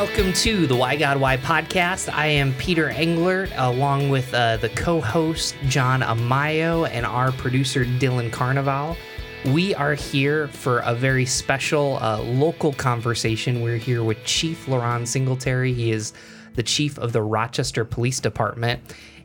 Welcome to the Why God Why podcast. I am Peter Engler, along with uh, the co host John Amayo and our producer Dylan Carnival. We are here for a very special uh, local conversation. We're here with Chief La'Ron Singletary. He is the chief of the Rochester Police Department.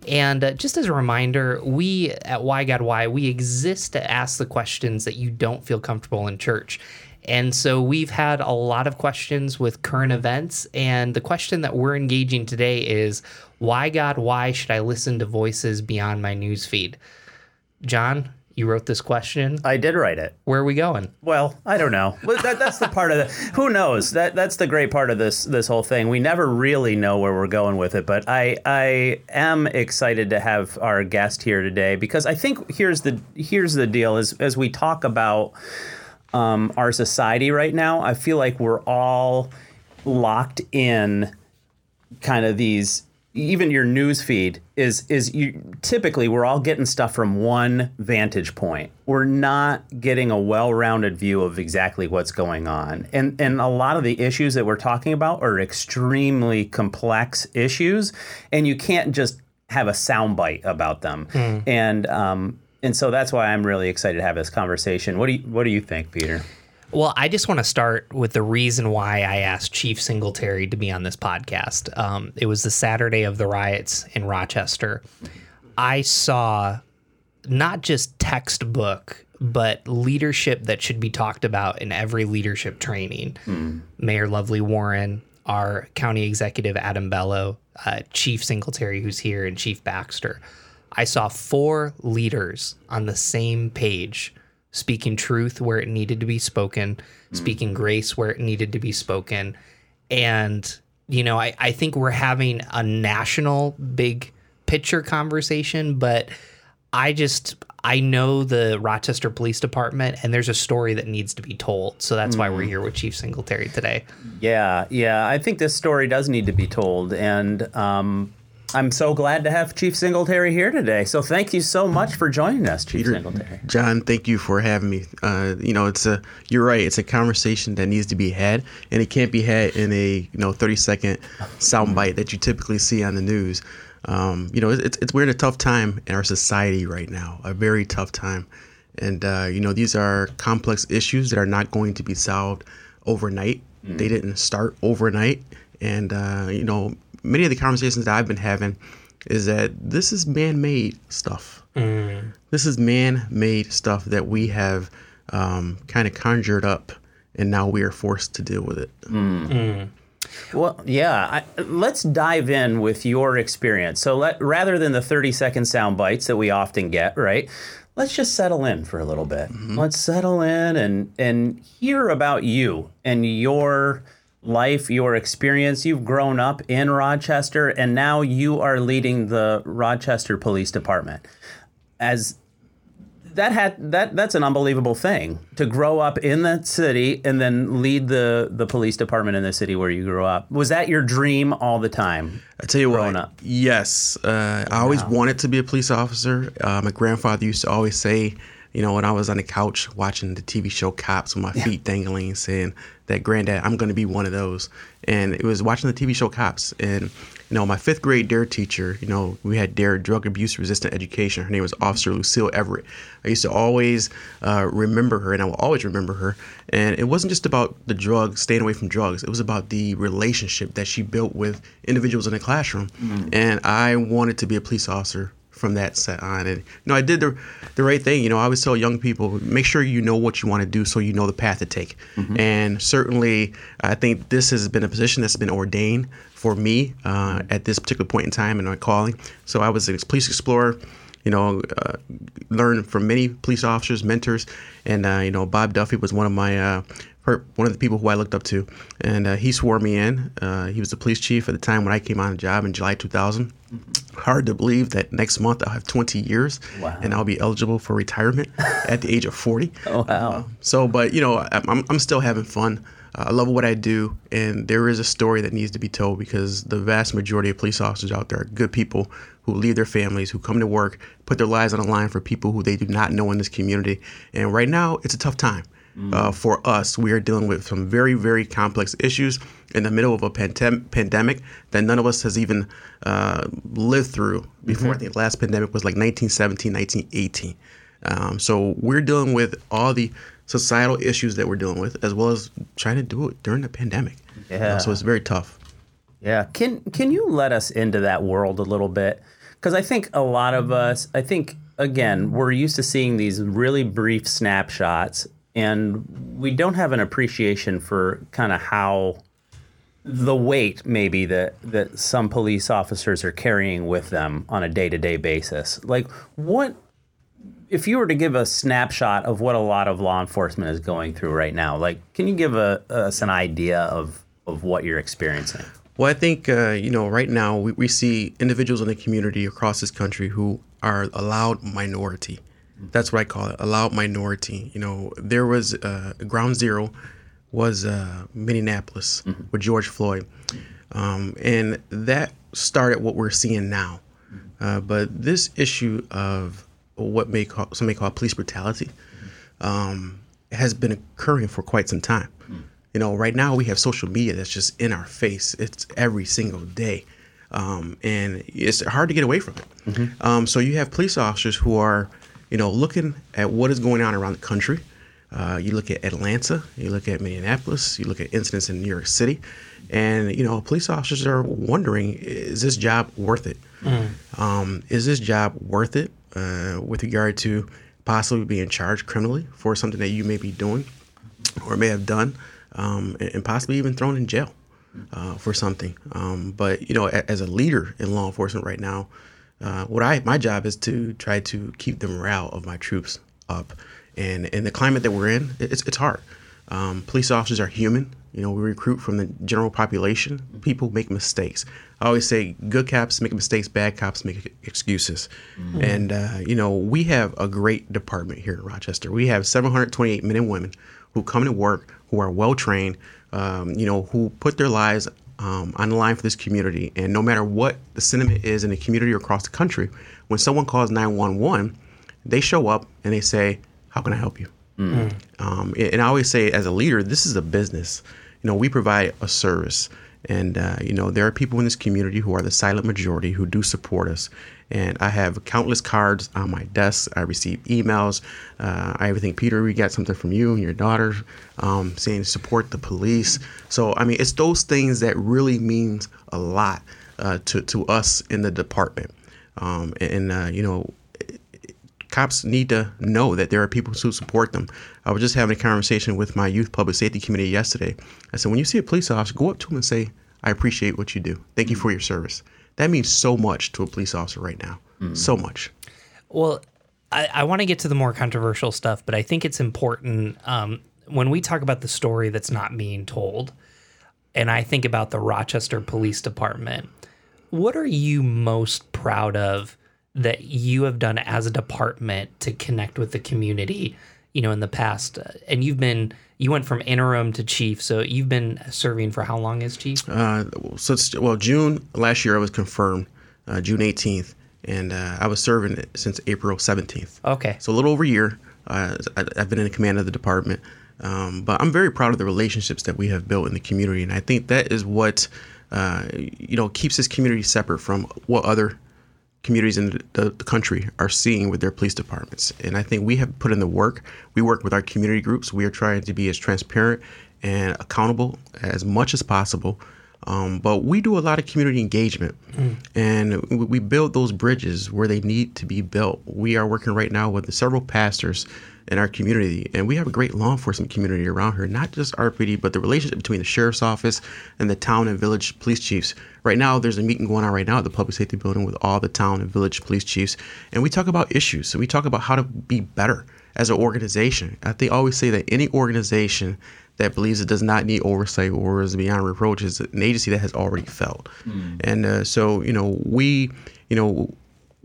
And uh, just as a reminder, we at Why God Why, we exist to ask the questions that you don't feel comfortable in church. And so we've had a lot of questions with current events. And the question that we're engaging today is why, God, why should I listen to voices beyond my newsfeed? John, you wrote this question. I did write it. Where are we going? Well, I don't know. That, that's the part of the. Who knows? That that's the great part of this this whole thing. We never really know where we're going with it. But I I am excited to have our guest here today because I think here's the here's the deal. As as we talk about um, our society right now, I feel like we're all locked in kind of these even your news feed is is you typically we're all getting stuff from one vantage point. We're not getting a well-rounded view of exactly what's going on. And and a lot of the issues that we're talking about are extremely complex issues and you can't just have a soundbite about them. Mm. And um and so that's why I'm really excited to have this conversation. What do you what do you think, Peter? Well, I just want to start with the reason why I asked Chief Singletary to be on this podcast. Um, it was the Saturday of the riots in Rochester. I saw not just textbook, but leadership that should be talked about in every leadership training. Mm. Mayor Lovely Warren, our county executive Adam Bello, uh, Chief Singletary, who's here, and Chief Baxter. I saw four leaders on the same page speaking truth where it needed to be spoken, mm. speaking grace where it needed to be spoken. And, you know, I, I think we're having a national big picture conversation, but I just I know the Rochester Police Department, and there's a story that needs to be told. So that's mm. why we're mm. here with Chief Singletary today. Yeah, yeah. I think this story does need to be told, and um, I'm so glad to have Chief Singletary here today. So thank you so much for joining us, Chief Singletary. John, thank you for having me. Uh, you know, it's a you're right. It's a conversation that needs to be had, and it can't be had in a you know 30 second soundbite that you typically see on the news. Um, you know, it's, it's we're in a tough time in our society right now, a very tough time, and uh, you know these are complex issues that are not going to be solved overnight. Mm. They didn't start overnight, and uh, you know many of the conversations that I've been having is that this is man-made stuff. Mm. This is man-made stuff that we have um, kind of conjured up, and now we are forced to deal with it. Mm. Mm. Well, yeah. I, let's dive in with your experience. So, let, rather than the thirty-second sound bites that we often get, right? Let's just settle in for a little bit. Mm-hmm. Let's settle in and and hear about you and your life, your experience. You've grown up in Rochester, and now you are leading the Rochester Police Department. As that had that that's an unbelievable thing to grow up in that city and then lead the the police department in the city where you grew up. Was that your dream all the time? I tell you what, up? yes. Uh, I always wow. wanted to be a police officer. Uh, my grandfather used to always say you know, when I was on the couch watching the TV show Cops with my yeah. feet dangling, saying that granddad, I'm going to be one of those. And it was watching the TV show Cops. And, you know, my fifth grade DARE teacher, you know, we had DARE, Drug Abuse Resistant Education. Her name was Officer Lucille Everett. I used to always uh, remember her, and I will always remember her. And it wasn't just about the drugs, staying away from drugs. It was about the relationship that she built with individuals in the classroom. Mm-hmm. And I wanted to be a police officer from that set on. And you know, I did the the right thing. You know, I always tell young people, make sure you know what you want to do, so you know the path to take. Mm-hmm. And certainly, I think this has been a position that's been ordained for me uh, at this particular point in time in my calling. So I was a police explorer. You know, uh, learned from many police officers, mentors, and uh, you know, Bob Duffy was one of my uh, one of the people who I looked up to, and uh, he swore me in. Uh, he was the police chief at the time when I came on the job in July 2000. Mm-hmm. Hard to believe that next month I'll have 20 years wow. and I'll be eligible for retirement at the age of 40. Oh wow! Uh, so, but you know, I'm I'm still having fun. Uh, I love what I do, and there is a story that needs to be told because the vast majority of police officers out there are good people who leave their families, who come to work, put their lives on the line for people who they do not know in this community. And right now, it's a tough time uh, for us. We are dealing with some very, very complex issues in the middle of a pandem- pandemic that none of us has even uh, lived through before. I think the last pandemic was like 1917, 1918. Um, so we're dealing with all the societal issues that we're dealing with, as well as trying to do it during the pandemic. Uh, Yeah. so it's very tough. Yeah. Can can you let us into that world a little bit? Because I think a lot of us, I think again, we're used to seeing these really brief snapshots, and we don't have an appreciation for kind of how the weight maybe that that some police officers are carrying with them on a day to day basis. Like what if you were to give a snapshot of what a lot of law enforcement is going through right now, like, can you give a, us an idea of, of what you're experiencing? Well, I think uh, you know right now we, we see individuals in the community across this country who are a loud minority. That's what I call it, a loud minority. You know, there was uh, ground zero was uh, Minneapolis with George Floyd, um, and that started what we're seeing now. Uh, but this issue of what may call some may call police brutality um, has been occurring for quite some time. You know, right now we have social media that's just in our face. It's every single day, um, and it's hard to get away from it. Um, so you have police officers who are, you know, looking at what is going on around the country. Uh, you look at Atlanta, you look at Minneapolis, you look at incidents in New York City, and you know, police officers are wondering: Is this job worth it? Um, is this job worth it uh, with regard to possibly being charged criminally for something that you may be doing or may have done, um, and, and possibly even thrown in jail uh, for something? Um, but you know, a, as a leader in law enforcement right now, uh, what I my job is to try to keep the morale of my troops up, and in the climate that we're in, it's it's hard. Um, police officers are human. You know, we recruit from the general population. People make mistakes. I always say, good cops make mistakes, bad cops make excuses. And uh, you know, we have a great department here in Rochester. We have 728 men and women who come to work, who are well trained. Um, you know, who put their lives um, on the line for this community. And no matter what the sentiment is in the community or across the country, when someone calls 911, they show up and they say, "How can I help you?" Um, and I always say, as a leader, this is a business. You know, we provide a service, and uh, you know there are people in this community who are the silent majority who do support us. And I have countless cards on my desk. I receive emails. Uh, I think Peter, we got something from you and your daughter um, saying support the police. So I mean, it's those things that really means a lot uh, to to us in the department. Um, and uh, you know, cops need to know that there are people who support them. I was just having a conversation with my youth public safety committee yesterday. I said, when you see a police officer, go up to him and say, I appreciate what you do. Thank you for your service. That means so much to a police officer right now. So much. Well, I, I want to get to the more controversial stuff, but I think it's important um, when we talk about the story that's not being told, and I think about the Rochester Police Department. What are you most proud of that you have done as a department to connect with the community? You know, in the past, Uh, and you've been you went from interim to chief, so you've been serving for how long as chief? Uh, it's, well, June last year I was confirmed, uh, June 18th, and uh, I was serving since April 17th. Okay, So a little over a year. Uh, I, I've been in command of the department, um, but I'm very proud of the relationships that we have built in the community, and I think that is what uh, you know keeps this community separate from what other communities in the, the country are seeing with their police departments. And I think we have put in the work. We work with our community groups. We are trying to be as transparent and accountable as much as possible. Um, but we do a lot of community engagement and we- we build those bridges where they need to be built. We are working right now with several pastors in our community, and we have a great law enforcement community around here, not just RPD, but the relationship between the sheriff's office and the town and village police chiefs. Right now, there's a meeting going on right now at the public safety building with all the town and village police chiefs, and we talk about issues. So we talk about how to be better as an organization. I think I always say that any organization that believes it does not need oversight or is beyond reproach is an agency that has already failed. And uh, so, you know, we, you know,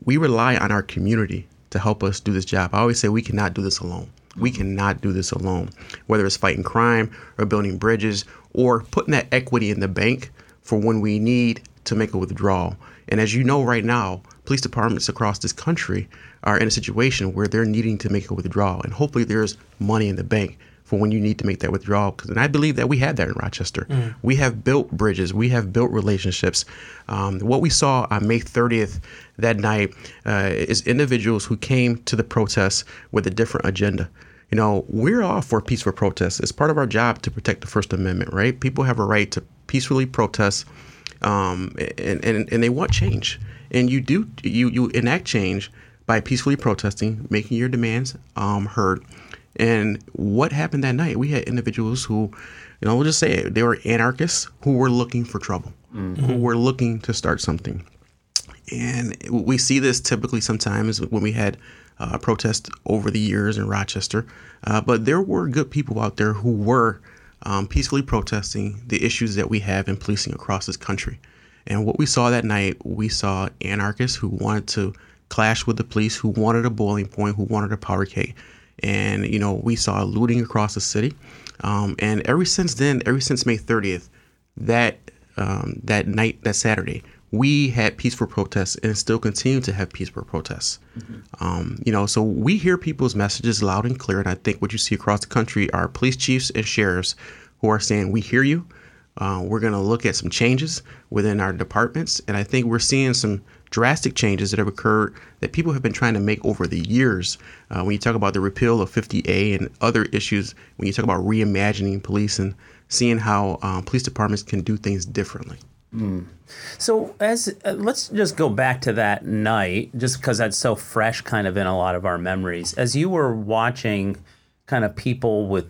we rely on our community to help us do this job. I always say we cannot do this alone. We cannot do this alone, whether it's fighting crime or building bridges or putting that equity in the bank for when we need to make a withdrawal. And as you know, right now, police departments across this country are in a situation where they're needing to make a withdrawal, and hopefully there's money in the bank for when you need to make that withdrawal. And I believe that we had that in Rochester. Mm. We have built bridges, we have built relationships. Um, what we saw on May 30th that night uh, is individuals who came to the protests with a different agenda. You know, we're all for peaceful protests. It's part of our job to protect the First Amendment, right? People have a right to peacefully protest, um, and, and and they want change. And you do you you enact change by peacefully protesting, making your demands um, heard and what happened that night? We had individuals who, you know, we'll just say it, they were anarchists who were looking for trouble, mm-hmm. who were looking to start something. And we see this typically sometimes when we had uh, protests over the years in Rochester. Uh, but there were good people out there who were um, peacefully protesting the issues that we have in policing across this country. And what we saw that night, we saw anarchists who wanted to clash with the police, who wanted a boiling point, who wanted a powder keg and you know we saw looting across the city. Um, and ever since then, ever since May 30th, that um, that night, that Saturday, we had peaceful protests and still continue to have peaceful protests. Mm-hmm. Um, you know, so we hear people's messages loud and clear, and I think what you see across the country are police chiefs and sheriffs who are saying, "We hear you. Uh, we're going to look at some changes within our departments," and I think we're seeing some drastic changes that have occurred that people have been trying to make over the years. Uh, when you talk about the repeal of 50A and other issues, when you talk about reimagining police and seeing how um, police departments can do things differently. Mm. So, as uh, let's just go back to that night, just because that's so fresh, kind of in a lot of our memories. As you were watching, kind of people with,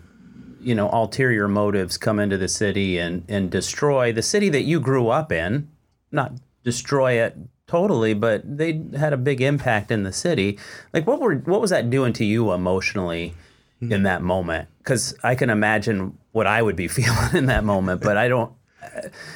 you know, ulterior motives come into the city and and destroy the city that you grew up in, not destroy it totally, but they had a big impact in the city. Like, what were what was that doing to you emotionally mm-hmm. in that moment? Because I can imagine what I would be feeling in that moment, but I don't.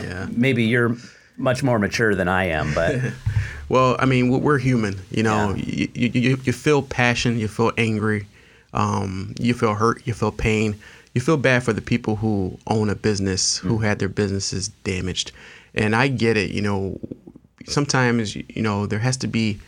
Yeah. Maybe you're much more mature than I am, but. well, I mean, we're human. You know, yeah. you, you you feel passion, you feel angry, um, you feel hurt, you feel pain. You feel bad for the people who own a business, who mm. had their businesses damaged. And I get it. You know, sometimes you know there has to be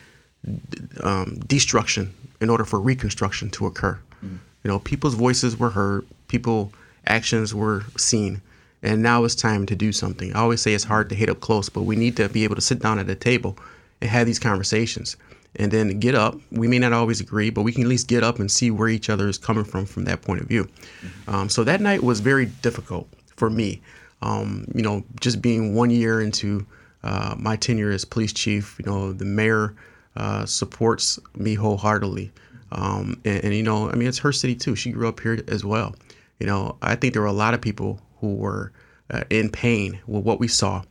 um, destruction in order for reconstruction to occur. Mm. You know, people's voices were heard, people actions were seen, and now it's time to do something. I always say it's hard to hit up close, but we need to be able to sit down at a table and have these conversations, and then get up. We may not always agree, but we can at least get up and see where each other is coming from from that point of view. Mm-hmm. Um, so that night was very difficult for me. Um, you know, just being one year into uh, my tenure as police chief, you know, the mayor uh, supports me wholeheartedly. Um, and, and, you know, I mean, it's her city too. She grew up here as well. You know, I think there were a lot of people who were uh, in pain with what we saw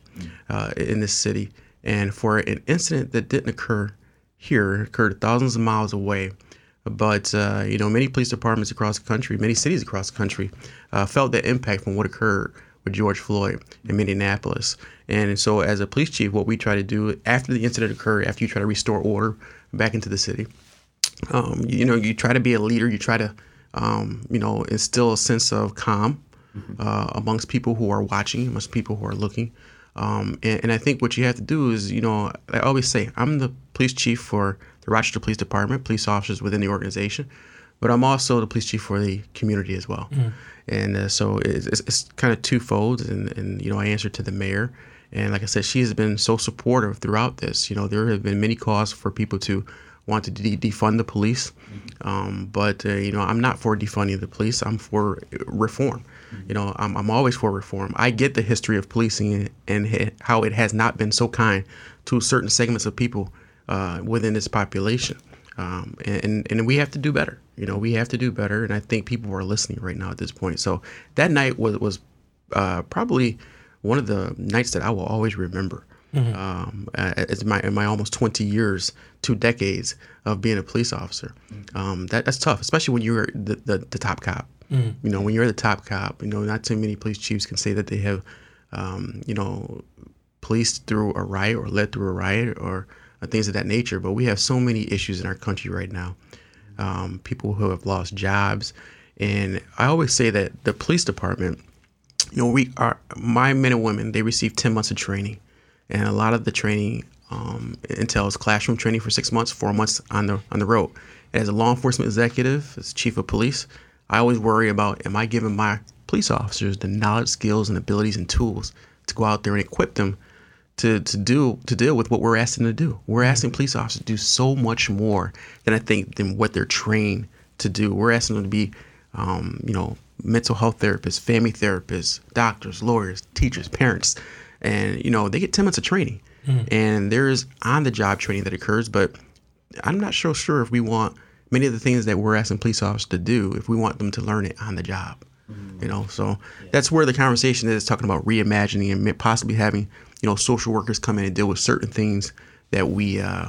uh, in this city. And for an incident that didn't occur here, occurred thousands of miles away. But, uh, you know, many police departments across the country, many cities across the country uh, felt the impact from what occurred with George Floyd in Minneapolis. And so, as a police chief, what we try to do after the incident occurred, after you try to restore order back into the city, um, you know, you try to be a leader. You try to, um, you know, instill a sense of calm mm-hmm. uh, amongst people who are watching, amongst people who are looking. Um, and, and, I think what you have to do is, you know, I always say, I'm the police chief for the Rochester Police Department, police officers within the organization, but I'm also the police chief for the community as well. Mm. And uh, so it's, it's, it's, kind of twofold. And, and, you know, I answer to the mayor and like I said, she has been so supportive throughout this. You know, there have been many calls for people to want to de- defund the police, um, but uh, you know, I'm not for defunding the police. I'm for reform. You know, I'm, I'm always for reform. I get the history of policing and, how it has not been so kind to certain segments of people uh, within this population. Um, and and we have to do better. You know, we have to do better, and I think people are listening right now at this point. So that night was was uh, probably one of the nights that I will always remember. Mm-hmm. Um, as my in my almost 20 years, two decades of being a police officer. Um, that, that's tough, especially when you're the, the, the top cop. Mm-hmm. You know, when you're the top cop, you know, not too many police chiefs can say that they have, um, you know, policed through a riot or led through a riot or uh, things of that nature. But we have so many issues in our country right now. Um, people who have lost jobs. And I always say that the police department you know, we are my men and women. They receive ten months of training, and a lot of the training um, entails classroom training for six months, four months on the on the road. as a law enforcement executive, as chief of police, I always worry about am I giving my police officers the knowledge, skills, and abilities and tools to go out there and equip them to, to do to deal with what we're asking them to do. We're asking police officers to do so much more than I think than what they're trained to do. We're asking them to be, um, you know, mental health therapists, family therapists, doctors, lawyers, teachers, parents, and you know they get ten months of training, and there is on the job training that occurs. But I'm not so sure if we want many of the things that we're asking police officers to do if we want them to learn it on the job. You know, so that's where the conversation is talking about reimagining and possibly having you know social workers come in and deal with certain things that we uh,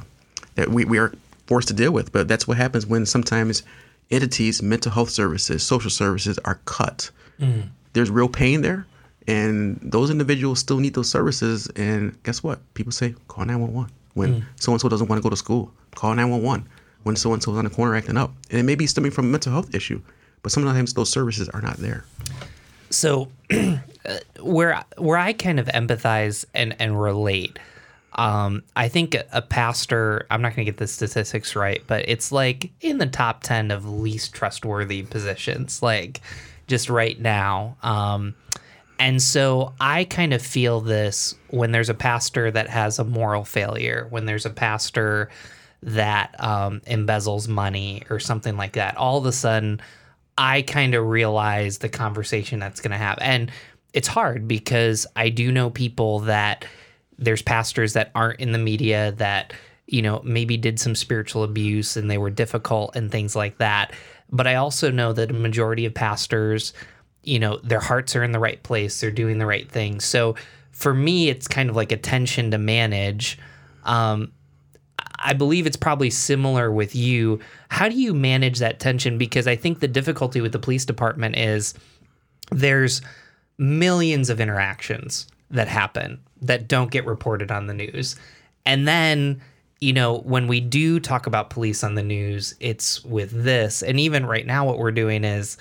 that we, we are forced to deal with. But that's what happens when sometimes entities, mental health services, social services are cut. There's real pain there, and those individuals still need those services. And guess what? People say call 911 when so and so doesn't want to go to school. Call 911 when so and so's on the corner acting up, and it may be stemming from a mental health issue. But sometimes those services are not there. So where where I kind of empathize and and relate, um, I think a pastor. I'm not going to get the statistics right, but it's like in the top ten of least trustworthy positions, like just right now. Um, and so I kind of feel this when there's a pastor that has a moral failure, when there's a pastor that um, embezzles money or something like that. All of a sudden, I kind of realize the conversation that's going to have. And it's hard because I do know people that there's pastors that aren't in the media that, you know, maybe did some spiritual abuse and they were difficult and things like that. But I also know that a majority of pastors, you know, their hearts are in the right place, they're doing the right thing. So for me, it's kind of like a tension to manage. Um, I believe it's probably similar with you. How do you manage that tension? Because I think the difficulty with the police department is there's millions of interactions that happen that don't get reported on the news. And then, you know, when we do talk about police on the news, it's with this. And even right now, what we're doing is,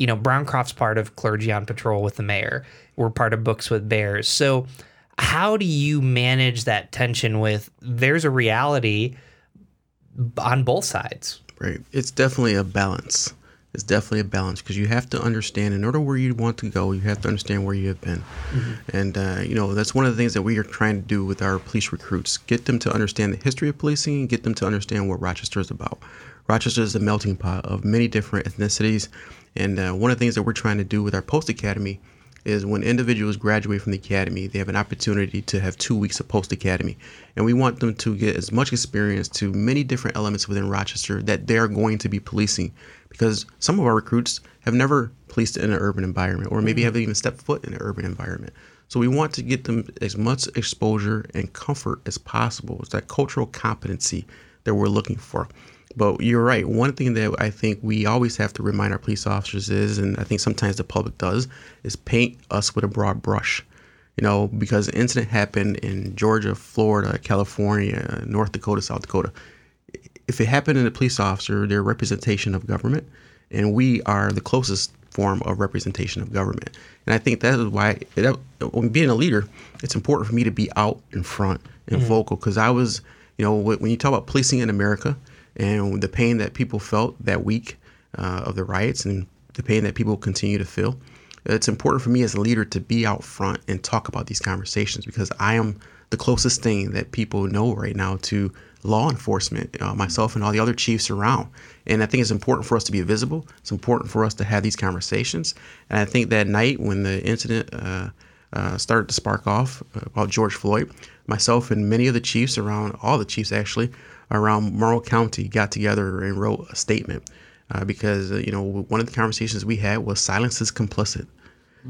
you know, Browncroft's part of Clergy on Patrol with the mayor. We're part of Books with Bears. So, how do you manage that tension with there's a reality on both sides? Right. It's definitely a balance. It's definitely a balance because you have to understand in order where you want to go, you have to understand where you have been. And, uh, you know, that's one of the things that we are trying to do with our police recruits get them to understand the history of policing and get them to understand what Rochester is about. Rochester is a melting pot of many different ethnicities. And uh, one of the things that we're trying to do with our post academy is when individuals graduate from the academy, they have an opportunity to have two weeks of post academy. And we want them to get as much experience to many different elements within Rochester that they're going to be policing. Because some of our recruits have never policed in an urban environment or maybe haven't even stepped foot in an urban environment. So we want to get them as much exposure and comfort as possible. It's that cultural competency that we're looking for. But you're right. One thing that I think we always have to remind our police officers is, and I think sometimes the public does, is paint us with a broad brush. You know, because the incident happened in Georgia, Florida, California, North Dakota, South Dakota. If it happened in a police officer, they're representation of government, and we are the closest form of representation of government. And I think that is why, it, when being a leader, it's important for me to be out in front and mm-hmm. vocal because I was, you know, when you talk about policing in America, and the pain that people felt that week uh, of the riots and the pain that people continue to feel. It's important for me as a leader to be out front and talk about these conversations because I am the closest thing that people know right now to law enforcement, uh, myself and all the other chiefs around. And I think it's important for us to be visible. It's important for us to have these conversations. And I think that night when the incident uh, uh, started to spark off about George Floyd, myself and many of the chiefs around, all the chiefs actually, around Monroe County got together and wrote a statement uh, because uh, you know one of the conversations we had was silence is complicit.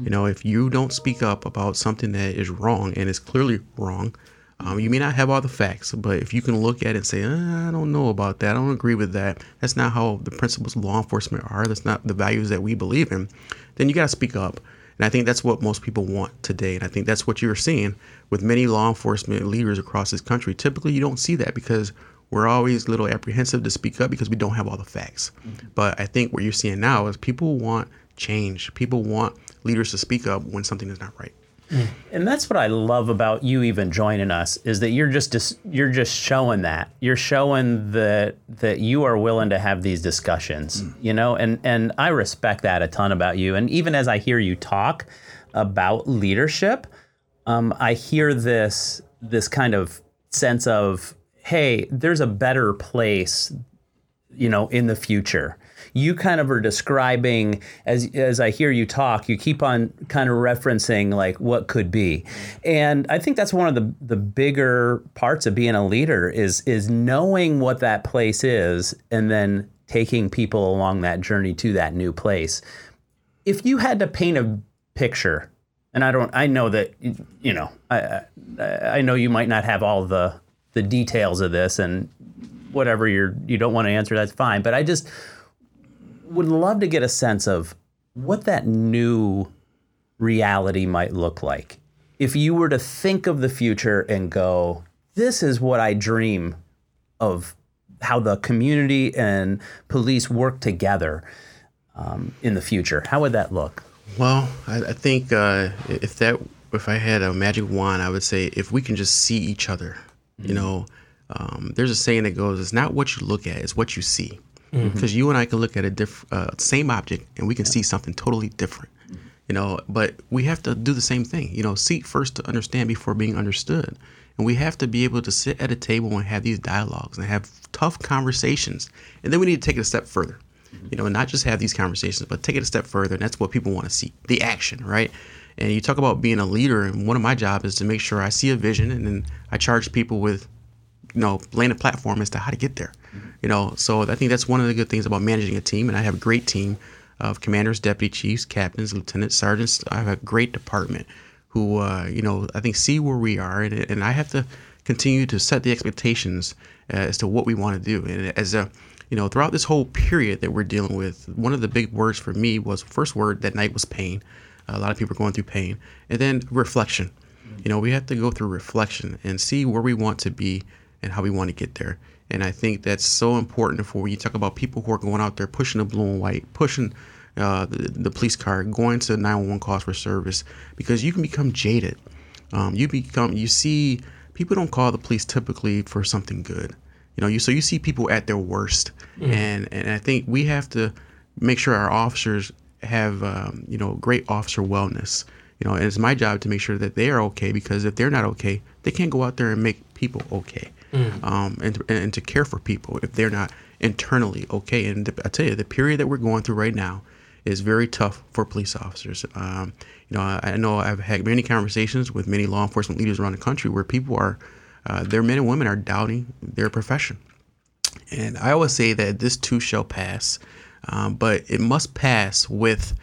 You know, if you don't speak up about something that is wrong and is clearly wrong, um, you may not have all the facts, but if you can look at it and say, uh, I don't know about that, I don't agree with that, that's not how the principles of law enforcement are, that's not the values that we believe in, then you got to speak up. And I think that's what most people want today. And I think that's what you're seeing with many law enforcement leaders across this country. Typically, you don't see that because we're always a little apprehensive to speak up because we don't have all the facts. Mm-hmm. But I think what you're seeing now is people want change. People want leaders to speak up when something is not right. And that's what I love about you even joining us is that you're just dis- you're just showing that. You're showing that that you are willing to have these discussions, you know? And and I respect that a ton about you. And even as I hear you talk about leadership, um, I hear this this kind of sense of, hey, there's a better place you know in the future. You kind of are describing as as I hear you talk you keep on kind of referencing like what could be. And I think that's one of the the bigger parts of being a leader is is knowing what that place is and then taking people along that journey to that new place. If you had to paint a picture and I don't I know that you know I I, I know you might not have all the the details of this and whatever you're you don't want to answer that's fine. But i just would love to get a sense of what that new reality might look like. If you were to think of the future and go this is what i dream of how the community and police work together um, in the future how would that look? Well, I, I think uh, if that if I had a magic wand, I would say if we can just see each other, you know, um, there's a saying that goes, "It's not what you look at, it's what you see." Because you and I can look at a diff- uh, same object and we can see something totally different, you know. But we have to do the same thing, you know. Seek first to understand before being understood, and we have to be able to sit at a table and have these dialogues and have tough conversations, and then we need to take it a step further you know, and not just have these conversations, but take it a step further. And that's what people want to see the action, right? And you talk about being a leader, and one of my jobs is to make sure I see a vision and then I charge people with, you know, laying a platform as to how to get there. You know, so I think that's one of the good things about managing a team. And I have a great team of commanders, deputy chiefs, captains, lieutenants, sergeants. I have a great department who, uh, you know, I think see where we are, and, and I have to continue to set the expectations uh, as to what we want to do. And as a you know, throughout this whole period that we're dealing with, one of the big words for me was first word that night was pain. A lot of people are going through pain, and then reflection. You know, we have to go through reflection and see where we want to be and how we want to get there. And I think that's so important for when you talk about people who are going out there pushing the blue and white, pushing uh, the, the police car, going to 911 calls for service, because you can become jaded. Um, you become, you see, people don't call the police typically for something good. You know, you so you see people at their worst, and and I think we have to make sure our officers have um, you know great officer wellness. You know, and it's my job to make sure that they are okay because if they're not okay, they can't go out there and make people okay, um, and and to care for people if they're not internally okay. And I tell you, the period that we're going through right now is very tough for police officers. Um, you know, I, I know I've had many conversations with many law enforcement leaders around the country where people are, uh, their men and women are doubting their profession. And I always say that this too shall pass, um, but it must pass with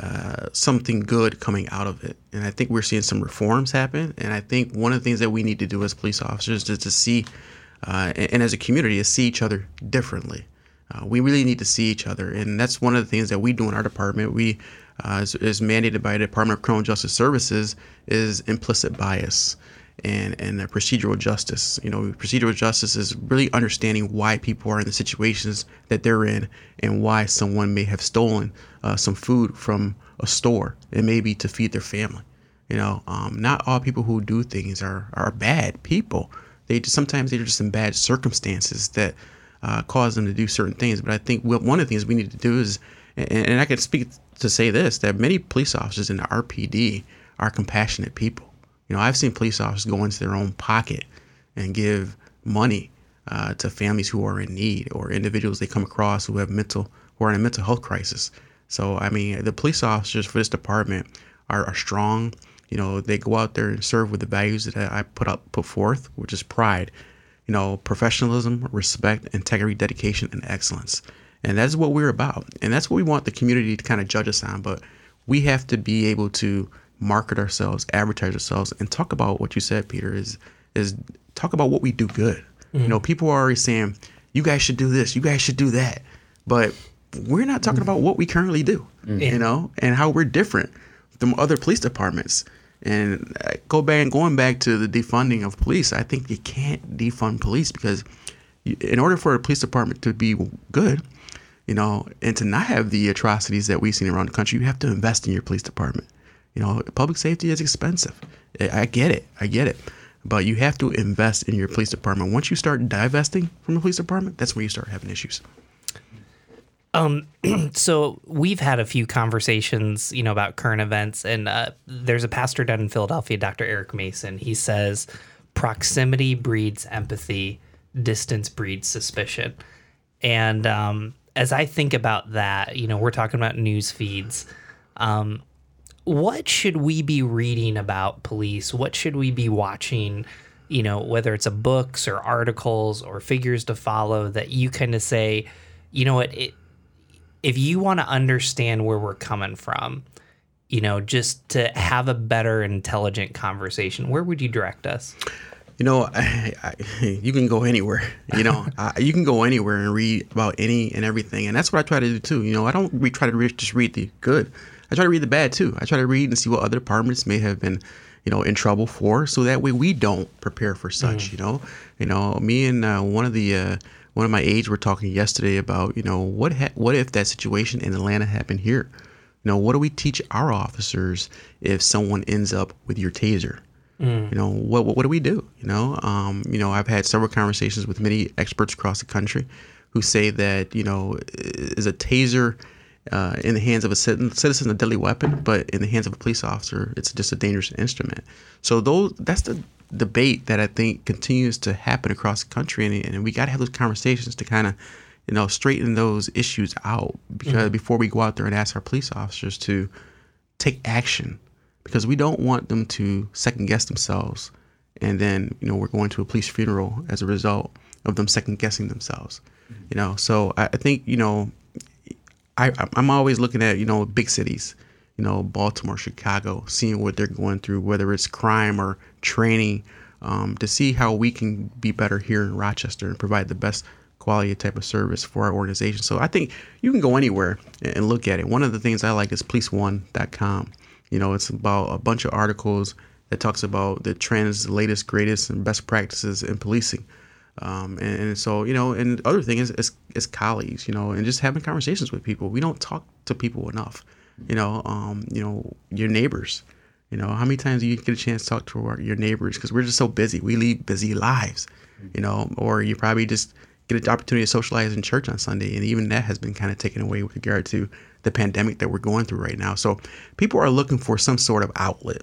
uh, something good coming out of it. And I think we're seeing some reforms happen. And I think one of the things that we need to do as police officers is to see, uh, and, and as a community, is see each other differently. Uh, we really need to see each other, and that's one of the things that we do in our department. We uh, is, is mandated by the Department of Criminal Justice Services is implicit bias and and procedural justice. You know, procedural justice is really understanding why people are in the situations that they're in and why someone may have stolen uh, some food from a store and maybe to feed their family. You know, um, not all people who do things are are bad people. They just sometimes they're just in bad circumstances that uh, cause them to do certain things. But I think one of the things we need to do is, and, and I can speak to say this, that many police officers in the RPD are compassionate people. You know, I've seen police officers go into their own pocket and give money uh, to families who are in need or individuals they come across who have mental who are in a mental health crisis. So I mean, the police officers for this department are, are strong. You know, they go out there and serve with the values that I put up put forth, which is pride, you know, professionalism, respect, integrity, dedication, and excellence. And that's what we're about. And that's what we want the community to kind of judge us on. But we have to be able to market ourselves, advertise ourselves, and talk about what you said, Peter, is is talk about what we do good. You know, mm-hmm. people are already saying, you guys should do this, you guys should do that. But we're not talking mm-hmm. about what we currently do, mm-hmm. you know, and how we're different from other police departments. And uh, go back going back to the defunding of police, I think you can't defund police because in order for a police department to be good, you know, and to not have the atrocities that we've seen around the country, you have to invest in your police department. You know, public safety is expensive. I get it. I get it. But you have to invest in your police department. Once you start divesting from the police department, that's where you start having issues. Um, so we've had a few conversations, you know, about current events, and uh, there's a pastor down in Philadelphia, Dr. Eric Mason. He says, "Proximity breeds empathy, distance breeds suspicion." And um, as I think about that, you know, we're talking about news feeds. Um, what should we be reading about police? What should we be watching? You know, whether it's a books or articles or figures to follow that you kind of say, you know what, it, if you want to understand where we're coming from, you know, just to have a better, intelligent conversation, where would you direct us? You know, I, I, you can go anywhere. You know, I, you can go anywhere and read about any and everything, and that's what I try to do too. You know, I don't re- try to re- just read the good. I try to read the bad too. I try to read and see what other departments may have been, you know, in trouble for, so that way we don't prepare for such. Mm. You know, you know, me and uh, one of the uh, one of my aides were talking yesterday about, you know, what ha- what if that situation in Atlanta happened here? You know, what do we teach our officers if someone ends up with your taser? You know, what, what what do we do? You know, um, you know, I've had several conversations with many experts across the country who say that you know, is a taser uh, in the hands of a citizen, citizen a deadly weapon, but in the hands of a police officer, it's just a dangerous instrument. So those that's the debate that I think continues to happen across the country, and, and we got to have those conversations to kind of you know straighten those issues out because before we go out there and ask our police officers to take action because we don't want them to second guess themselves and then you know we're going to a police funeral as a result of them second guessing themselves you know? So I, I think you know I, I'm always looking at you know big cities, you know Baltimore, Chicago, seeing what they're going through, whether it's crime or training, um, to see how we can be better here in Rochester and provide the best quality type of service for our organization. So I think you can go anywhere and look at it. One of the things I like is policeone.com. You know, it's about a bunch of articles that talks about the trends, the latest, greatest, and best practices in policing. Um, and, and so, you know, and other thing is, is, is colleagues, you know, and just having conversations with people. We don't talk to people enough, you know, um, you know, your neighbors, you know, how many times do you get a chance to talk to our, your neighbors? Cause we're just so busy. We lead busy lives, you know, or you probably just get an opportunity to socialize in church on Sunday. And even that has been kind of taken away with regard to the pandemic that we're going through right now. So people are looking for some sort of outlet,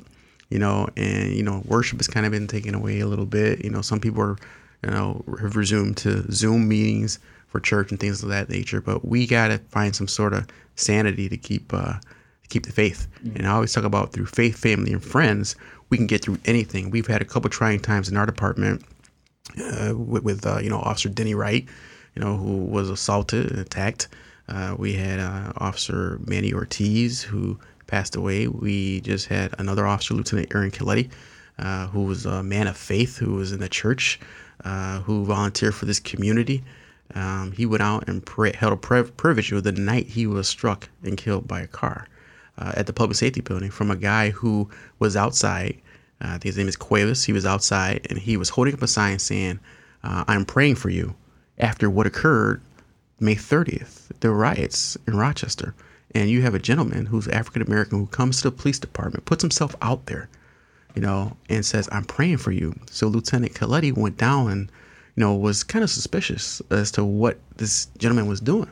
you know, and, you know, worship has kind of been taken away a little bit. You know, some people are, you know, have resumed to Zoom meetings for church and things of that nature. But we got to find some sort of sanity to keep uh, to keep the faith. And I always talk about through faith, family, and friends, we can get through anything. We've had a couple trying times in our department uh, with, with uh, you know Officer Denny Wright, you know, who was assaulted and attacked. Uh, we had uh, Officer Manny Ortiz who passed away. We just had another officer, Lieutenant Aaron Coletti, uh, who was a man of faith, who was in the church, uh, who volunteered for this community. Um, he went out and pri- held a priv- privilege the night he was struck and killed by a car uh, at the public safety building from a guy who was outside. Uh, his name is Cuevas. He was outside and he was holding up a sign saying, uh, "I'm praying for you." After what occurred May 30th, the riots in Rochester, and you have a gentleman who's African American who comes to the police department, puts himself out there, you know, and says, "I'm praying for you." So Lieutenant Coletti went down and, you know, was kind of suspicious as to what this gentleman was doing.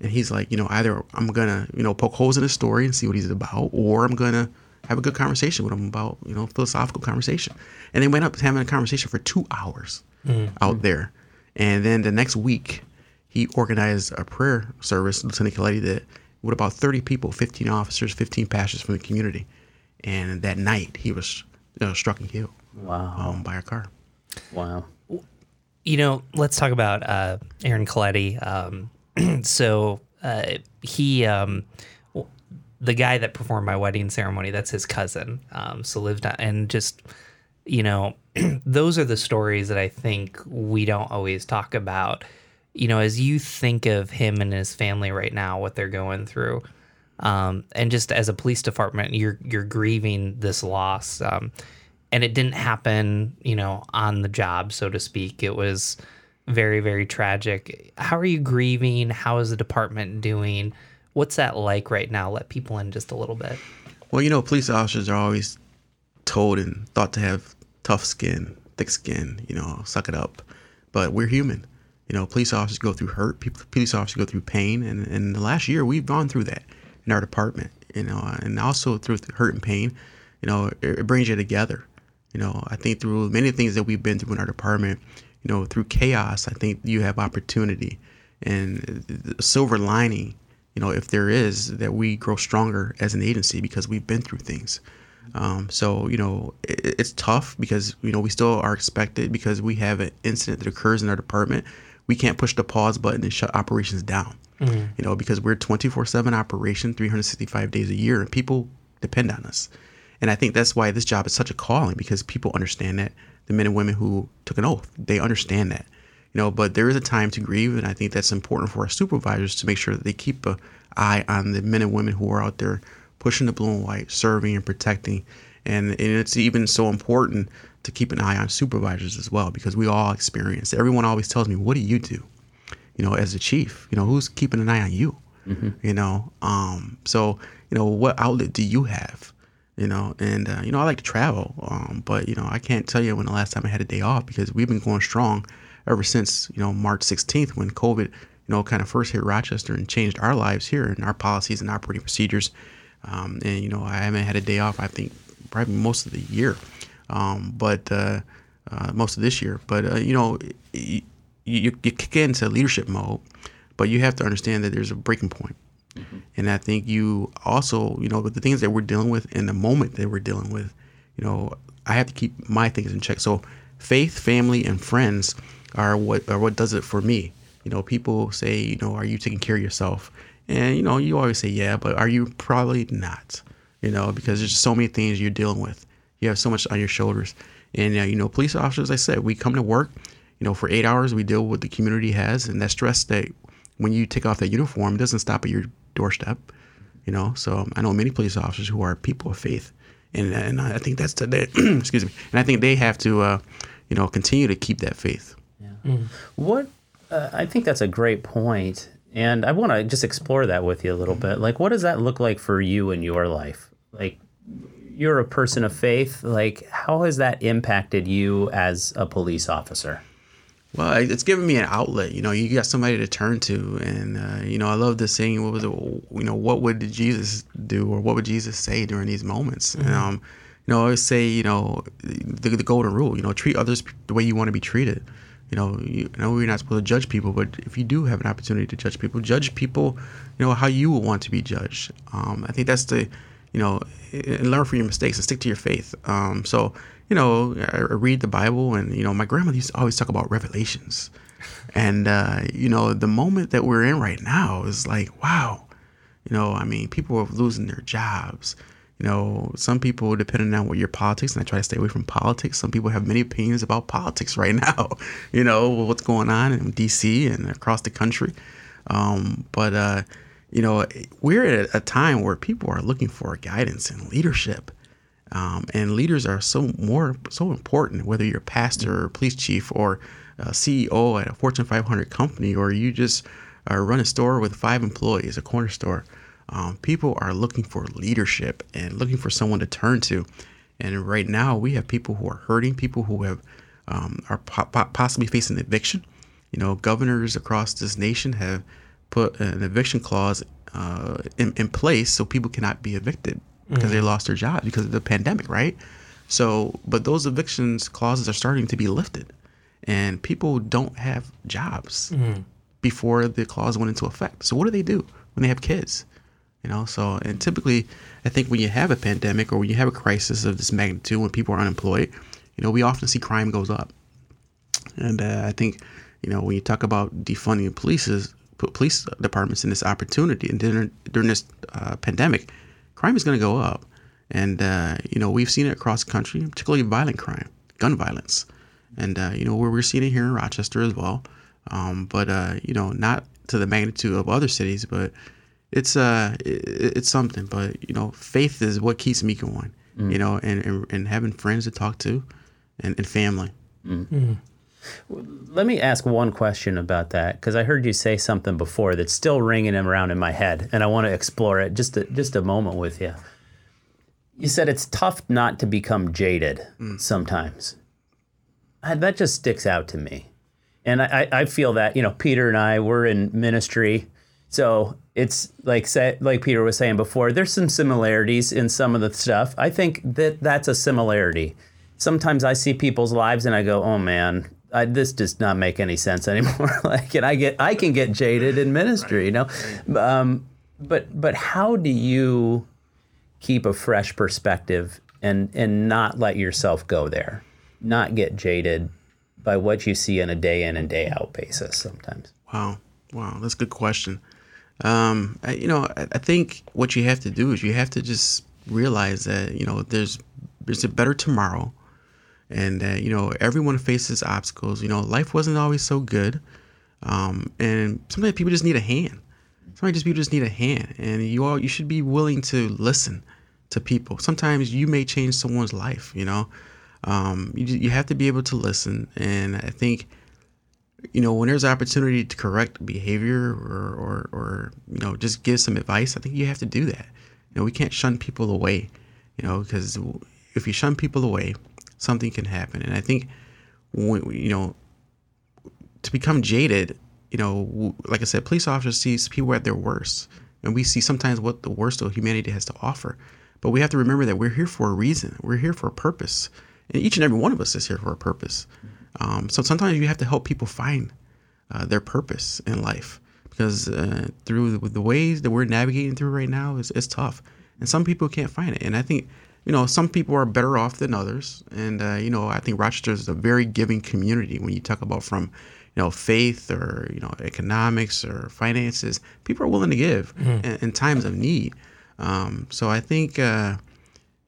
And he's like, you know, either I'm gonna, you know, poke holes in his story and see what he's about, or I'm gonna have a good conversation with him about, you know, philosophical conversation. And they went up having a conversation for two hours mm-hmm. out there. And then the next week, he organized a prayer service, Lieutenant Coletti did, with about 30 people, 15 officers, 15 pastors from the community. And that night, he was you know, struck and killed Wow. um, by a car. Wow. You know, let's talk about uh, Aaron Coletti. Um, so uh, he, um, w- the guy that performed my wedding ceremony, that's his cousin. Um, so lived on, and just, you know, those are the stories that I think we don't always talk about. You know, as you think of him and his family right now, what they're going through, um, and just as a police department, you're you're grieving this loss. Um, and it didn't happen, you know, on the job, so to speak. It was very, very tragic. How are you grieving? How is the department doing? What's that like right now? Let people in just a little bit. Well, you know, police officers are always told and thought to have tough skin, thick skin, you know, suck it up. But we're human. You know, police officers go through hurt, people, police officers go through pain. And in the last year, we've gone through that in our department, you know, and also through hurt and pain, you know, it, it brings you together. You know, I think through many things that we've been through in our department, you know, through chaos, I think you have opportunity and silver lining, you know, if there is, that we grow stronger as an agency because we've been through things. Um, so you know it, it's tough because you know we still are expected because we have an incident that occurs in our department. We can't push the pause button and shut operations down. Mm-hmm. You know because we're 24/7 operation, 365 days a year, and people depend on us. And I think that's why this job is such a calling because people understand that the men and women who took an oath they understand that you know but there is a time to grieve and i think that's important for our supervisors to make sure that they keep an eye on the men and women who are out there pushing the blue and white serving and protecting and, and it's even so important to keep an eye on supervisors as well because we all experience everyone always tells me what do you do you know as a chief you know who's keeping an eye on you mm-hmm. you know um, so you know what outlet do you have you know and uh, you know i like to travel um, but you know i can't tell you when the last time i had a day off because we've been going strong ever since you know March 16th when COVID you know kind of first hit Rochester and changed our lives here and our policies and operating procedures. Um, and you know I haven't had a day off. I think probably most of the year, um, but uh, uh, most of this year. But uh, you know you, you, you kick into leadership mode, but you have to understand that there's a breaking point. Mm-hmm. And I think you also, you know, with the things that we're dealing with in the moment that we're dealing with, you know, I have to keep my things in check. So faith, family, and friends are what are what does it for me. You know, people say, you know, are you taking care of yourself? And you know, you always say, yeah, but are you probably not? You know, because there's so many things you're dealing with. You have so much on your shoulders. And uh, you know, police officers, I said, we come to work. You know, for eight hours, we deal with what the community has, and that stress that when you take off that uniform doesn't stop at your doorstep. You know, so I know many police officers who are people of faith, and and I think that's the excuse me, and I think they have to, uh, you know, continue to keep that faith. Mm. What uh, I think that's a great point, and I want to just explore that with you a little bit. Like, what does that look like for you in your life? Like, you're a person of faith. Like, how has that impacted you as a police officer? Well, it's given me an outlet. You know, you got somebody to turn to, and uh, you know, I love the saying. What was it? You know, what would Jesus do, or what would Jesus say during these moments? Mm-hmm. Um, you know, I always say, you know, the, the golden rule. You know, treat others the way you want to be treated you know, you know we're not supposed to judge people, but if you do have an opportunity to judge people, judge people, you know, how you would want to be judged. Um, I think that's the, you know, and learn from your mistakes and stick to your faith. Um, so, you know, I, read the Bible, and you know, my grandmother used to always talk about revelations, and uh, you know, the moment that we're in right now is like, wow, you know, I mean, people are losing their jobs you know, some people, depending on what your politics, and I try to stay away from politics. Some people have many opinions about politics right now. You know what's going on in D.C. and across the country. Um, but uh, you know, we're at a time where people are looking for guidance and leadership, um, and leaders are so more so important. Whether you're a pastor, or police chief, or a CEO at a Fortune 500 company, or you just uh, run a store with five employees, a corner store um, people are looking for leadership and looking for someone to turn to. And right now, we have people who are hurting, people who have um, are po- possibly facing eviction. You know, governors across this nation have put an eviction clause uh, in, in, place so people cannot be evicted because mm-hmm. they lost their jobs because of the pandemic, right? So, but those evictions clauses are starting to be lifted, and people don't have jobs mm-hmm. before the clause went into effect. So, what do they do when they have kids? You know, so and typically, I think when you have a pandemic or when you have a crisis of this magnitude, when people are unemployed, you know, we often see crime goes up. And uh, I think, you know, when you talk about defunding police's police departments in this opportunity and during, during this uh, pandemic, crime is going to go up. And uh, you know, we've seen it across the country, particularly violent crime, gun violence, and uh, you know, where we're seeing it here in Rochester as well. Um, but uh, you know, not to the magnitude of other cities, but it's uh it's something but you know faith is what keeps me going mm. you know and, and, and having friends to talk to and, and family mm. Mm. Let me ask one question about that because i heard you say something before that's still ringing around in my head and i want to explore it just a, just a moment with you You said it's tough not to become jaded sometimes. Uh, That just sticks out to me. And I, I I feel that, you know, Peter and I were in ministry. So it's like say, like Peter was saying before, there's some similarities in some of the stuff. I think that that's a similarity. Sometimes I see people's lives and I go, oh man, I, this does not make any sense anymore. like, and I get, I can get jaded in ministry, you know. Um, but, but how do you keep a fresh perspective and and not let yourself go there, not get jaded by what you see on a day in and day out basis sometimes? Wow, wow, that's a good question. Um, I, you know, I, I think what you have to do is you have to just realize that you know there's there's a better tomorrow, and uh, you know everyone faces obstacles. You know, life wasn't always so good, um, and sometimes people just need a hand. Sometimes people just need a hand, and you all you should be willing to listen to people. Sometimes you may change someone's life. You know, um, you you have to be able to listen, and I think you know, when there's opportunity to correct behavior or, or, or, you know, just give some advice, I think you have to do that. You know, we can't shun people away, you know, because if you shun people away, something can happen. And I think, you know, to become jaded, you know, like I said, police officers see people at their worst. And we see sometimes what the worst of humanity has to offer. But we have to remember that we're here for a reason. We're here for a purpose. And each and every one of us is here for a purpose. Um, so sometimes you have to help people find uh, their purpose in life because uh, through the, the ways that we're navigating through right now is it's tough, and some people can't find it. And I think you know some people are better off than others, and uh, you know I think Rochester is a very giving community when you talk about from you know faith or you know economics or finances. People are willing to give in, in times of need. Um, so I think. Uh,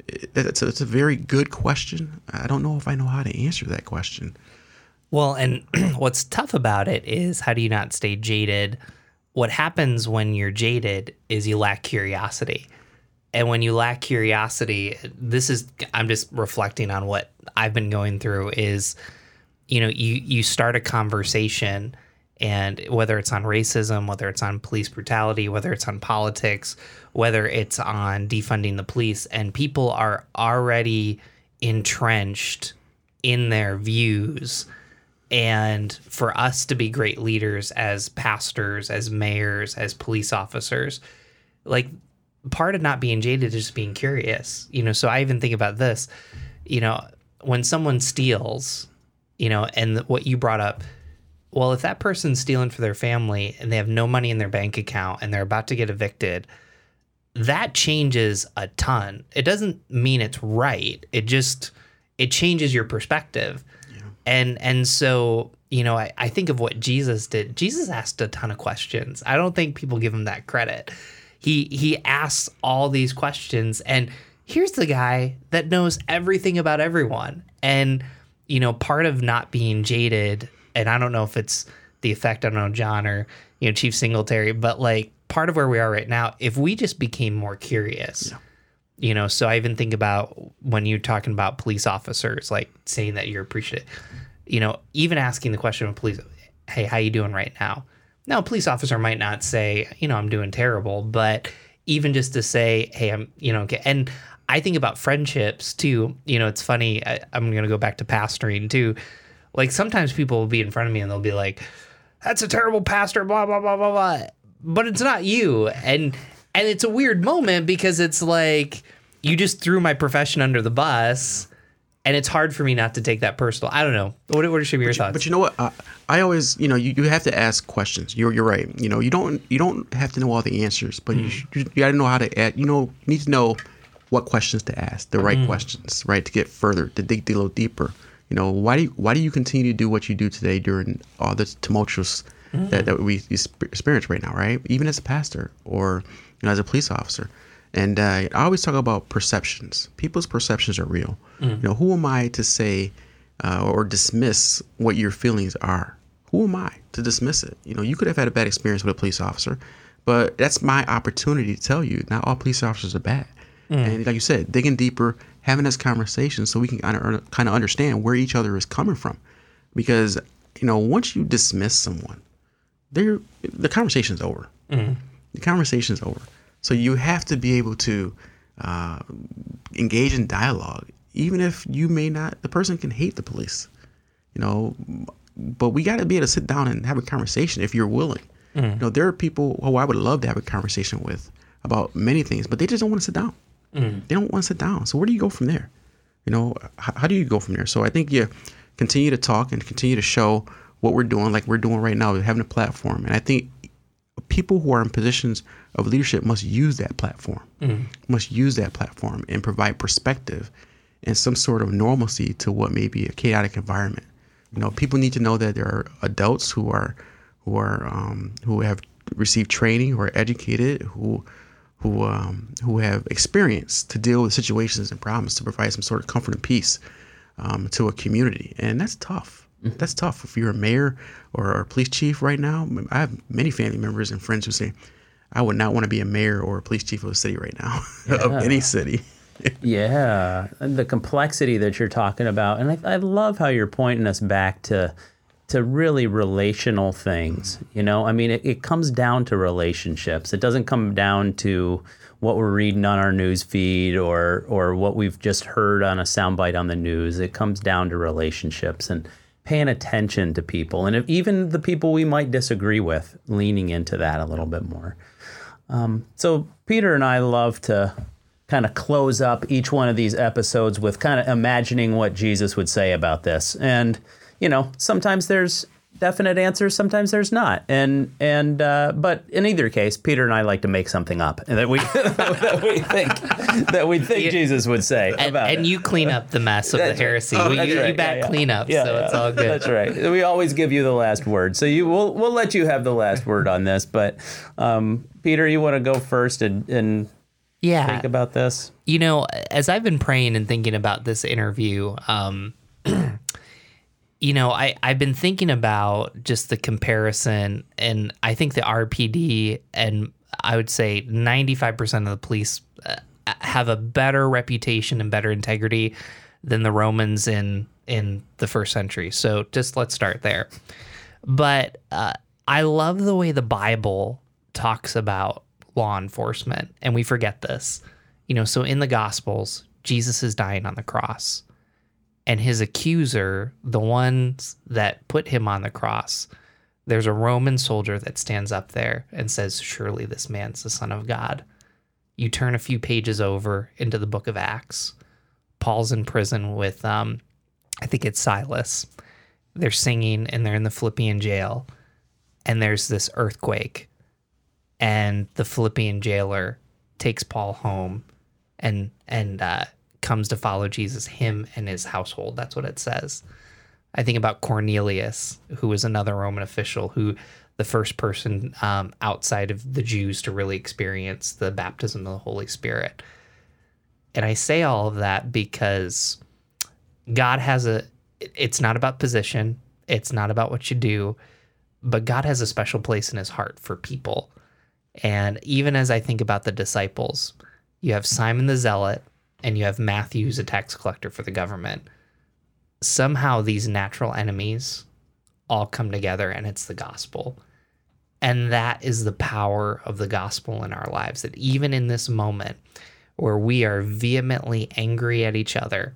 it- it's a, it's a very good question. I don't know if I know how to answer that question. Well, and what's tough about it is how do you not stay jaded? What happens when you're jaded is you lack curiosity. And when you lack curiosity, this is I'm just reflecting on what I've been going through is you know, you you start a conversation and whether it's on racism, whether it's on police brutality, whether it's on politics, whether it's on defunding the police, and people are already entrenched in their views. And for us to be great leaders as pastors, as mayors, as police officers, like part of not being jaded is just being curious. You know, so I even think about this, you know, when someone steals, you know, and what you brought up, well, if that person's stealing for their family and they have no money in their bank account and they're about to get evicted, that changes a ton. It doesn't mean it's right. It just it changes your perspective. And and so, you know, I, I think of what Jesus did. Jesus asked a ton of questions. I don't think people give him that credit. He he asks all these questions and here's the guy that knows everything about everyone. And, you know, part of not being jaded, and I don't know if it's the effect, I don't know, John or, you know, Chief Singletary, but like part of where we are right now, if we just became more curious, you know, so I even think about when you're talking about police officers, like saying that you're appreciative, you know, even asking the question of police, hey, how you doing right now? Now, a police officer might not say, you know, I'm doing terrible, but even just to say, hey, I'm, you know. And I think about friendships too. You know, it's funny. I, I'm going to go back to pastoring too. Like sometimes people will be in front of me and they'll be like, that's a terrible pastor, blah, blah, blah, blah, blah. But it's not you. And, and it's a weird moment because it's like, you just threw my profession under the bus and it's hard for me not to take that personal. I don't know. What, what should be your thoughts? But you know what? I, I always, you know, you, you have to ask questions. You're you're right. You know, you don't you don't have to know all the answers, but you, hmm. should, you got to know how to add. You know, you need to know what questions to ask, the right hmm. questions, right, to get further, to dig a little deeper. You know, why do you, why do you continue to do what you do today during all this tumultuous that, hmm. that we experience right now, right? Even as a pastor or you know as a police officer. And uh, I always talk about perceptions. People's perceptions are real. You know, who am I to say uh, or dismiss what your feelings are? Who am I to dismiss it? You know, you could have had a bad experience with a police officer, but that's my opportunity to tell you not all police officers are bad. And like you said, digging deeper, having this conversation so we can kind of kind of understand where each other is coming from. Because you know, once you dismiss someone, they're, the conversation's over. The conversation's over. So you have to be able to uh, engage in dialogue, even if you may not. The person can hate the police, you know, but we got to be able to sit down and have a conversation if you're willing. You know, there are people who I would love to have a conversation with about many things, but they just don't want to sit down. They don't want to sit down. So where do you go from there? You know, how, how do you go from there? So I think you continue to talk and continue to show what we're doing, like we're doing right now, having a platform. And I think people who are in positions of leadership must use that platform, must use that platform and provide perspective and some sort of normalcy to what may be a chaotic environment. You know, people need to know that there are adults who are who are um, who have received training, who are educated, who who um, who have experience to deal with situations and problems to provide some sort of comfort and peace um, to a community, and that's tough. Mm-hmm. That's tough. If you're a mayor or a police chief right now, I have many family members and friends who say, "I would not want to be a mayor or a police chief of a city right now, of any city." Yeah, and the complexity that you're talking about, and I, I love how you're pointing us back to to really relational things. You know, I mean, it, it comes down to relationships. It doesn't come down to what we're reading on our news feed or or what we've just heard on a soundbite on the news. It comes down to relationships and paying attention to people, and if, even the people we might disagree with, leaning into that a little bit more. Um, so Peter and I love to kind of close up each one of these episodes with kind of imagining what Jesus would say about this. And you know, sometimes there's definite answers, sometimes there's not. And and uh, but in either case, Peter and I like to make something up that we that we think that we think. Jesus would say And, about and you clean up the mess of the That's right. heresy. Oh, We- that's you, right. you back Yeah, yeah. cleanup, Yeah, so yeah. it's all good. That's right. We always give you the last word, so you we'll we'll let you have the last word on this. But um, Peter, you want to go first and and Yeah. think about this? you know, as I've been praying and thinking about this interview, um, you know, I, I've been thinking about just the comparison, and I think the RPD and I would say 95% of the police uh, have a better reputation and better integrity than the Romans in in the first century. So just let's start there. But uh, I love the way the Bible talks about law enforcement, and we forget this. You know, so in the Gospels, Jesus is dying on the cross, and his accuser, the ones that put him on the cross, there's a Roman soldier that stands up there and says, Surely this man's the Son of God. You turn a few pages over into the book of Acts. Paul's in prison with, um, I think it's Silas. They're singing and they're in the Philippian jail, and there's this earthquake, and the Philippian jailer takes Paul home and and uh, comes to follow Jesus, him and his household. That's what it says. I think about Cornelius, who was another Roman official, who the first person um, outside of the Jews to really experience the baptism of the Holy Spirit. And I say all of that because God has a. It's not about position. It's not about what you do, but God has a special place in His heart for people. And even as I think about the disciples, you have Simon the Zealot and you have Matthew, who's a tax collector for the government. Somehow these natural enemies all come together and it's the gospel. And that is the power of the gospel in our lives. That even in this moment where we are vehemently angry at each other,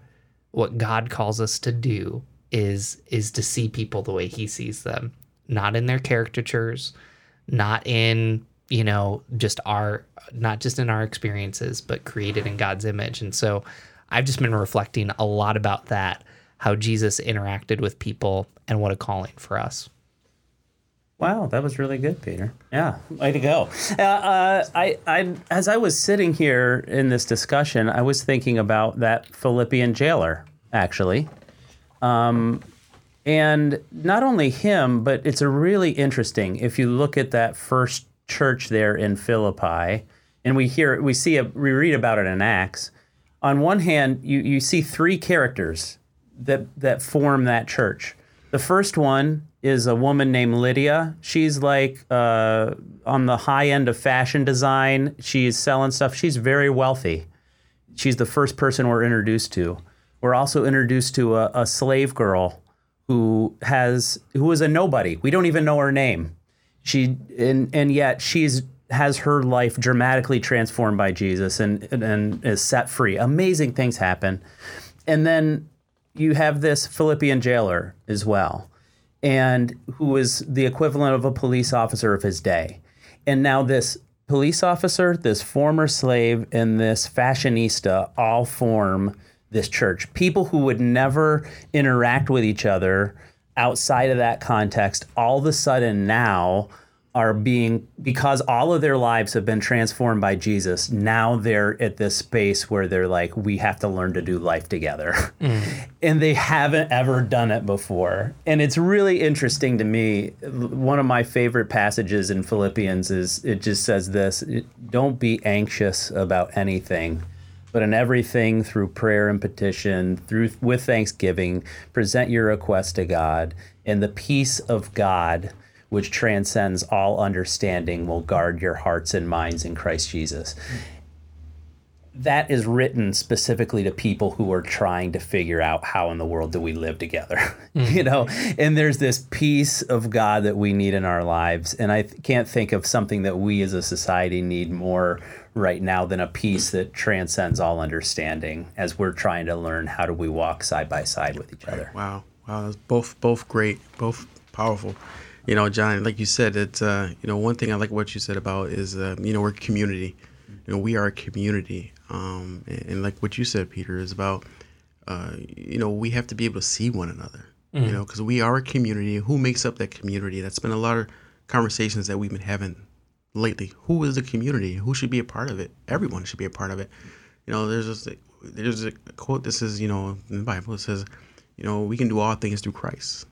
what God calls us to do is is to see people the way he sees them, not in their caricatures, not in you know just our not just in our experiences but created in god's image and so i've just been reflecting a lot about that how jesus interacted with people and what a calling for us Wow, that was really good, Peter. Yeah, way to go. Uh, uh, I, I, as I was sitting here in this discussion, I was thinking about that Philippian jailer, actually, um, and not only him, but it's a really interesting. If you look at that first church there in Philippi, and we hear, we see, a, we read about it in Acts. On one hand, you you see three characters that that form that church. The first one is a woman named Lydia. She's like uh, on the high end of fashion design. She's selling stuff. She's very wealthy. She's the first person we're introduced to. We're also introduced to a, a slave girl who has who is a nobody. We don't even know her name. She and and yet she's has her life dramatically transformed by Jesus and, and, and is set free. Amazing things happen. And then you have this Philippian jailer as well, and who is the equivalent of a police officer of his day. And now this police officer, this former slave, and this fashionista all form this church. People who would never interact with each other outside of that context, all of a sudden now are being because all of their lives have been transformed by Jesus. Now they're at this space where they're like, we have to learn to do life together. Mm. and they haven't ever done it before. And it's really interesting to me. One of my favorite passages in Philippians is it just says this don't be anxious about anything. But in everything, through prayer and petition, through with thanksgiving, present your request to God, and the peace of God, which transcends all understanding, will guard your hearts and minds in Christ Jesus. That is written specifically to people who are trying to figure out how in the world do we live together, mm-hmm. you know. And there's this peace of God that we need in our lives, and I can't think of something that we as a society need more right now than a peace that transcends all understanding as we're trying to learn how do we walk side by side with each other. Wow, wow, that's both both great, both powerful you know, John, like you said, it's uh, you know, one thing I like what you said about is uh, you know we're community. You know, we are a community, um, and, and, like what you said, Peter, is about uh, you know we have to be able to see one another. Mm-hmm. You know, because we are a community. Who makes up that community? That's been a lot of conversations that we've been having lately. Who is the community? Who should be a part of it? Everyone should be a part of it. You know, there's this there's a quote that says, you know, in the Bible it says, you know, we can do all things through Christ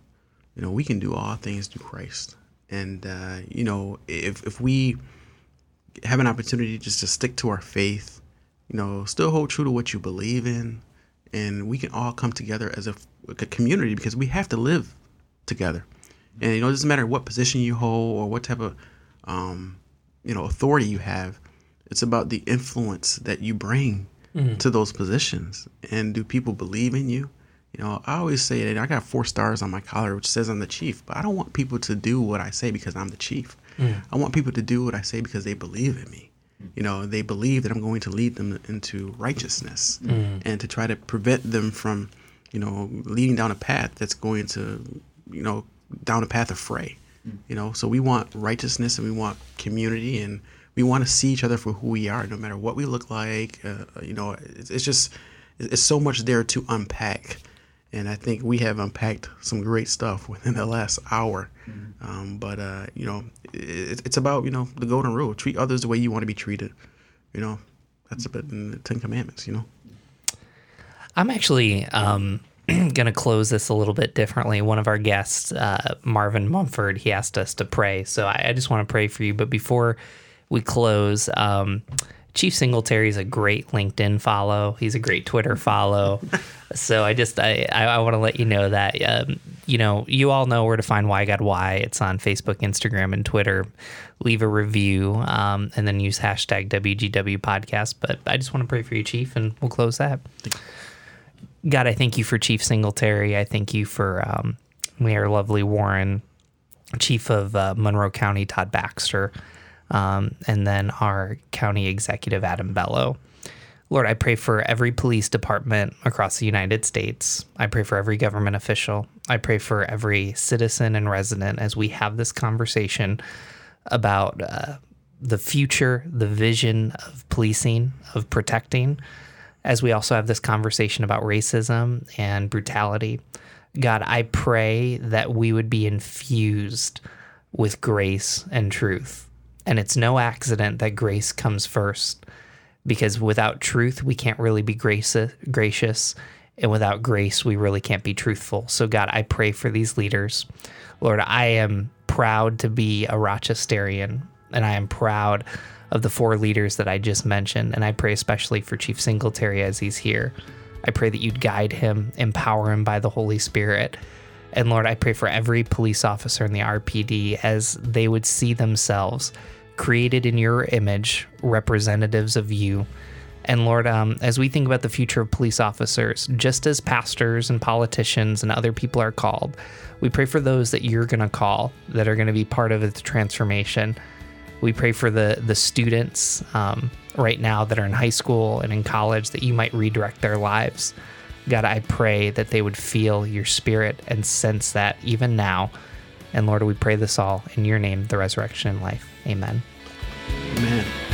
you know, we can do all things through Christ. And, uh, you know, if, if we have an opportunity just to stick to our faith, you know, still hold true to what you believe in, and we can all come together as a, a community because we have to live together. And, you know, it doesn't matter what position you hold or what type of, um, you know, authority you have. It's about the influence that you bring mm-hmm. to those positions. And do people believe in you? You know, I always say that I got four stars on my collar, which says I'm the chief, but I don't want people to do what I say because I'm the chief. Mm. I want people to do what I say because they believe in me. You know, they believe that I'm going to lead them into righteousness mm. and to try to prevent them from, you know, leading down a path that's going to, you know, down a path of fray. Mm. You know, so we want righteousness and we want community and we want to see each other for who we are, no matter what we look like. Uh, you know, it's, it's just, it's so much there to unpack and I think we have unpacked some great stuff within the last hour. Mm-hmm. Um, but uh, you know, it, it's about you know the golden rule: treat others the way you want to be treated. You know, that's a bit in the Ten Commandments. You know. I'm actually um, going to close this a little bit differently. One of our guests, uh, Marvin Mumford, he asked us to pray, so I, I just want to pray for you. But before we close. Um, Chief Singletary is a great LinkedIn follow. He's a great Twitter follow. so I just I I, I want to let you know that um, you know you all know where to find Why God Why. It's on Facebook, Instagram, and Twitter. Leave a review um, and then use hashtag WGW podcast. But I just want to pray for you, Chief, and we'll close that. God, I thank you for Chief Singletary. I thank you for um, Mayor Lovely Warren, Chief of uh, Monroe County Todd Baxter um, and then our county executive, Adam Bello. Lord, I pray for every police department across the United States. I pray for every government official. I pray for every citizen and resident as we have this conversation about uh, the future, the vision of policing, of protecting, as we also have this conversation about racism and brutality. God, I pray that we would be infused with grace and truth and it's no accident that grace comes first because without truth, we can't really be gracious. And without grace, we really can't be truthful. So, God, I pray for these leaders. Lord, I am proud to be a Rochesterian, and I am proud of the four leaders that I just mentioned. And I pray especially for Chief Singletary as he's here. I pray that you'd guide him, empower him by the Holy Spirit. And Lord, I pray for every police officer in the RPD as they would see themselves created in your image, representatives of you. And Lord, um, as we think about the future of police officers, just as pastors and politicians and other people are called, we pray for those that you're going to call that are going to be part of the transformation. We pray for the the students um, right now that are in high school and in college that you might redirect their lives. God, I pray that they would feel your spirit and sense that even now. And Lord, we pray this all in your name, the resurrection and life. Amen. Amen.